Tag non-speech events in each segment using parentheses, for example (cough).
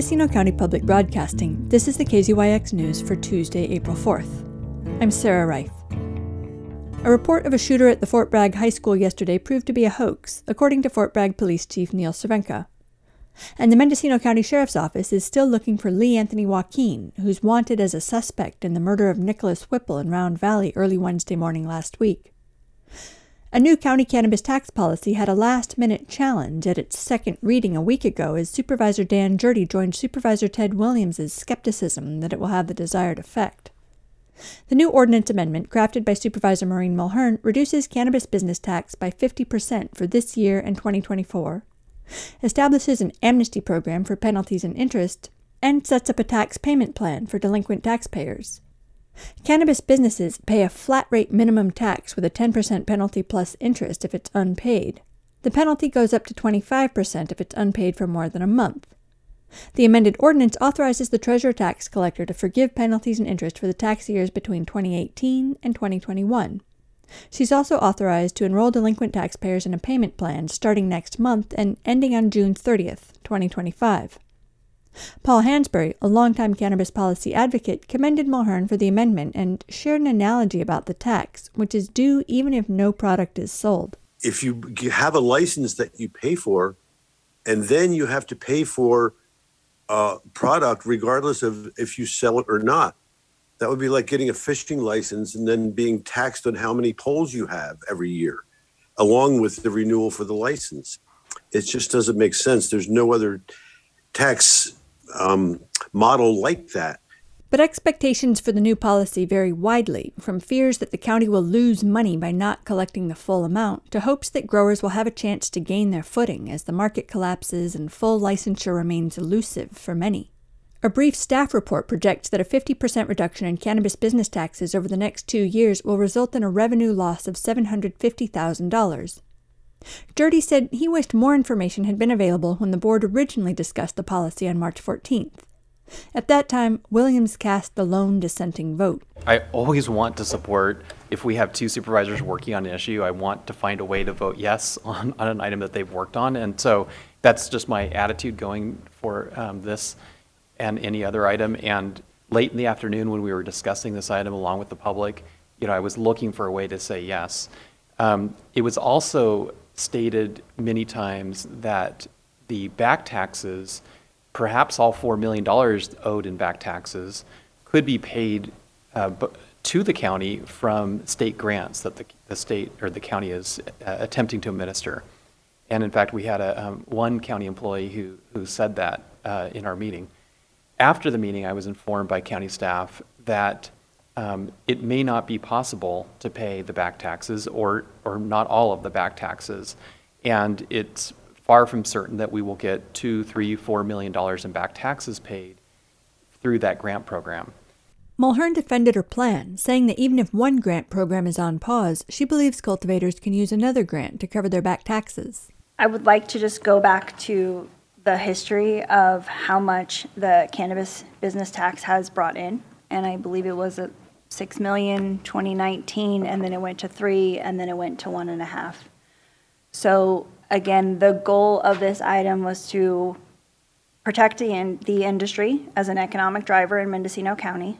Mendocino County Public Broadcasting, this is the KZYX News for Tuesday, April 4th. I'm Sarah Reith. A report of a shooter at the Fort Bragg High School yesterday proved to be a hoax, according to Fort Bragg Police Chief Neil Cervenka. And the Mendocino County Sheriff's Office is still looking for Lee Anthony Joaquin, who's wanted as a suspect in the murder of Nicholas Whipple in Round Valley early Wednesday morning last week. A new county cannabis tax policy had a last minute challenge at its second reading a week ago as Supervisor Dan Gjerde joined Supervisor Ted Williams' skepticism that it will have the desired effect. The new ordinance amendment, crafted by Supervisor Maureen Mulhern, reduces cannabis business tax by 50% for this year and 2024, establishes an amnesty program for penalties and interest, and sets up a tax payment plan for delinquent taxpayers. Cannabis businesses pay a flat rate minimum tax with a 10% penalty plus interest if it's unpaid. The penalty goes up to 25% if it's unpaid for more than a month. The amended ordinance authorizes the treasurer tax collector to forgive penalties and interest for the tax years between 2018 and 2021. She's also authorized to enroll delinquent taxpayers in a payment plan starting next month and ending on June 30th, 2025. Paul Hansberry, a longtime cannabis policy advocate, commended Mulhern for the amendment and shared an analogy about the tax, which is due even if no product is sold. If you have a license that you pay for, and then you have to pay for a product regardless of if you sell it or not, that would be like getting a fishing license and then being taxed on how many poles you have every year, along with the renewal for the license. It just doesn't make sense. There's no other tax um, model like that. But expectations for the new policy vary widely, from fears that the county will lose money by not collecting the full amount to hopes that growers will have a chance to gain their footing as the market collapses and full licensure remains elusive for many. A brief staff report projects that a 50% reduction in cannabis business taxes over the next two years will result in a revenue loss of $750,000. Gjerde said he wished more information had been available when the board originally discussed the policy on March 14th. At that time, Williams cast the lone dissenting vote. I always want to support, if we have two supervisors working on an issue, I want to find a way to vote yes (laughs) on, on an item that they've worked on. And so that's just my attitude going for um, this and any other item. And late in the afternoon, when we were discussing this item along with the public, you know, I was looking for a way to say yes. Um, it was also stated many times that the back taxes, perhaps all $4 million owed in back taxes, could be paid uh, to the county from state grants that the, the state or the county is uh, attempting to administer. And in fact, we had a, um, one county employee who, who said that uh, in our meeting. After the meeting, I was informed by county staff that um, it may not be possible to pay the back taxes or, or not all of the back taxes. And it's far from certain that we will get two, three, four million dollars in back taxes paid through that grant program. Mulhern defended her plan, saying that even if one grant program is on pause, she believes cultivators can use another grant to cover their back taxes. I would like to just go back to the history of how much the cannabis business tax has brought in. And I believe it was a 6 million 2019 and then it went to 3 and then it went to one and a half. So again the goal of this item was to protect the, in, the industry as an economic driver in mendocino county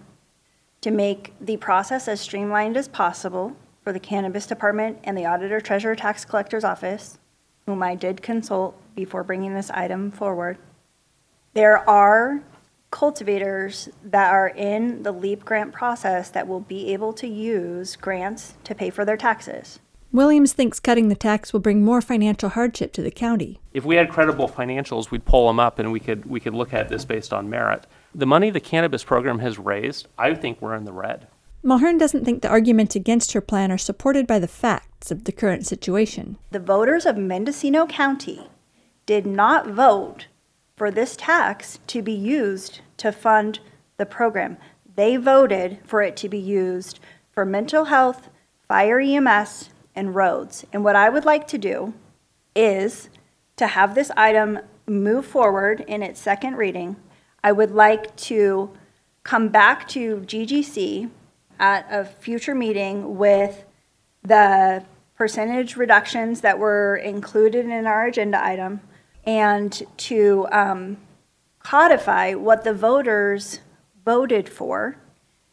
to make the process as streamlined as possible for the cannabis department and the auditor treasurer tax collector's office whom i did consult before bringing this item forward. There are cultivators that are in the LEAP grant process that will be able to use grants to pay for their taxes. Williams thinks cutting the tax will bring more financial hardship to the county. If we had credible financials, we'd pull them up and we could we could look at this based on merit. The money the cannabis program has raised, I think we're in the red. Mulhern doesn't think the arguments against her plan are supported by the facts of the current situation. The voters of Mendocino County did not vote for this tax to be used to fund the program. They voted for it to be used for mental health, fire EMS, and roads. And what I would like to do is to have this item move forward in its second reading. I would like to come back to GGC at a future meeting with the percentage reductions that were included in our agenda item and to um, codify what the voters voted for,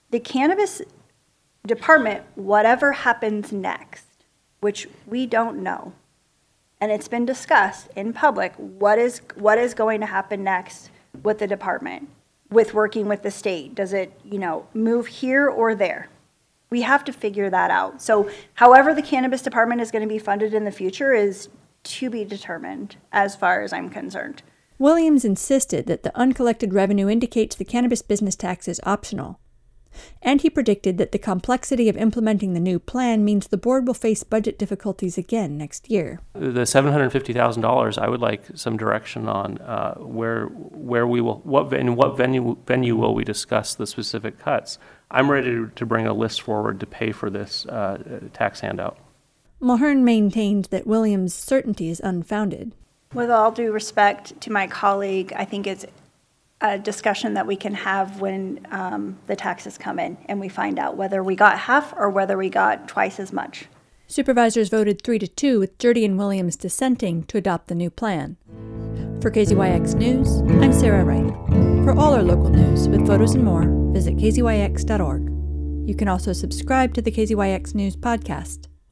the cannabis department, whatever happens next, which we don't know, and it's been discussed in public, what is, what is going to happen next with the department, with working with the state? Does it, you know, move here or there? We have to figure that out. So however the cannabis department is going to be funded in the future is to be determined, as far as I'm concerned. Williams insisted that the uncollected revenue indicates the cannabis business tax is optional. And he predicted that the complexity of implementing the new plan means the board will face budget difficulties again next year. The $750,000, I would like some direction on uh, where, where we will, what, in what venue, venue will we discuss the specific cuts? I'm ready to- to bring a list forward to pay for this uh, tax handout. Mulhern maintained that Williams' certainty is unfounded. With all due respect to my colleague, I think it's a discussion that we can have when um, the taxes come in and we find out whether we got half or whether we got twice as much. Supervisors voted 3 to 2 with Gjerde and Williams dissenting to adopt the new plan. For KZYX News, I'm Sarah Reith. For all our local news with photos and more, visit kzyx.org. You can also subscribe to the KZYX News podcast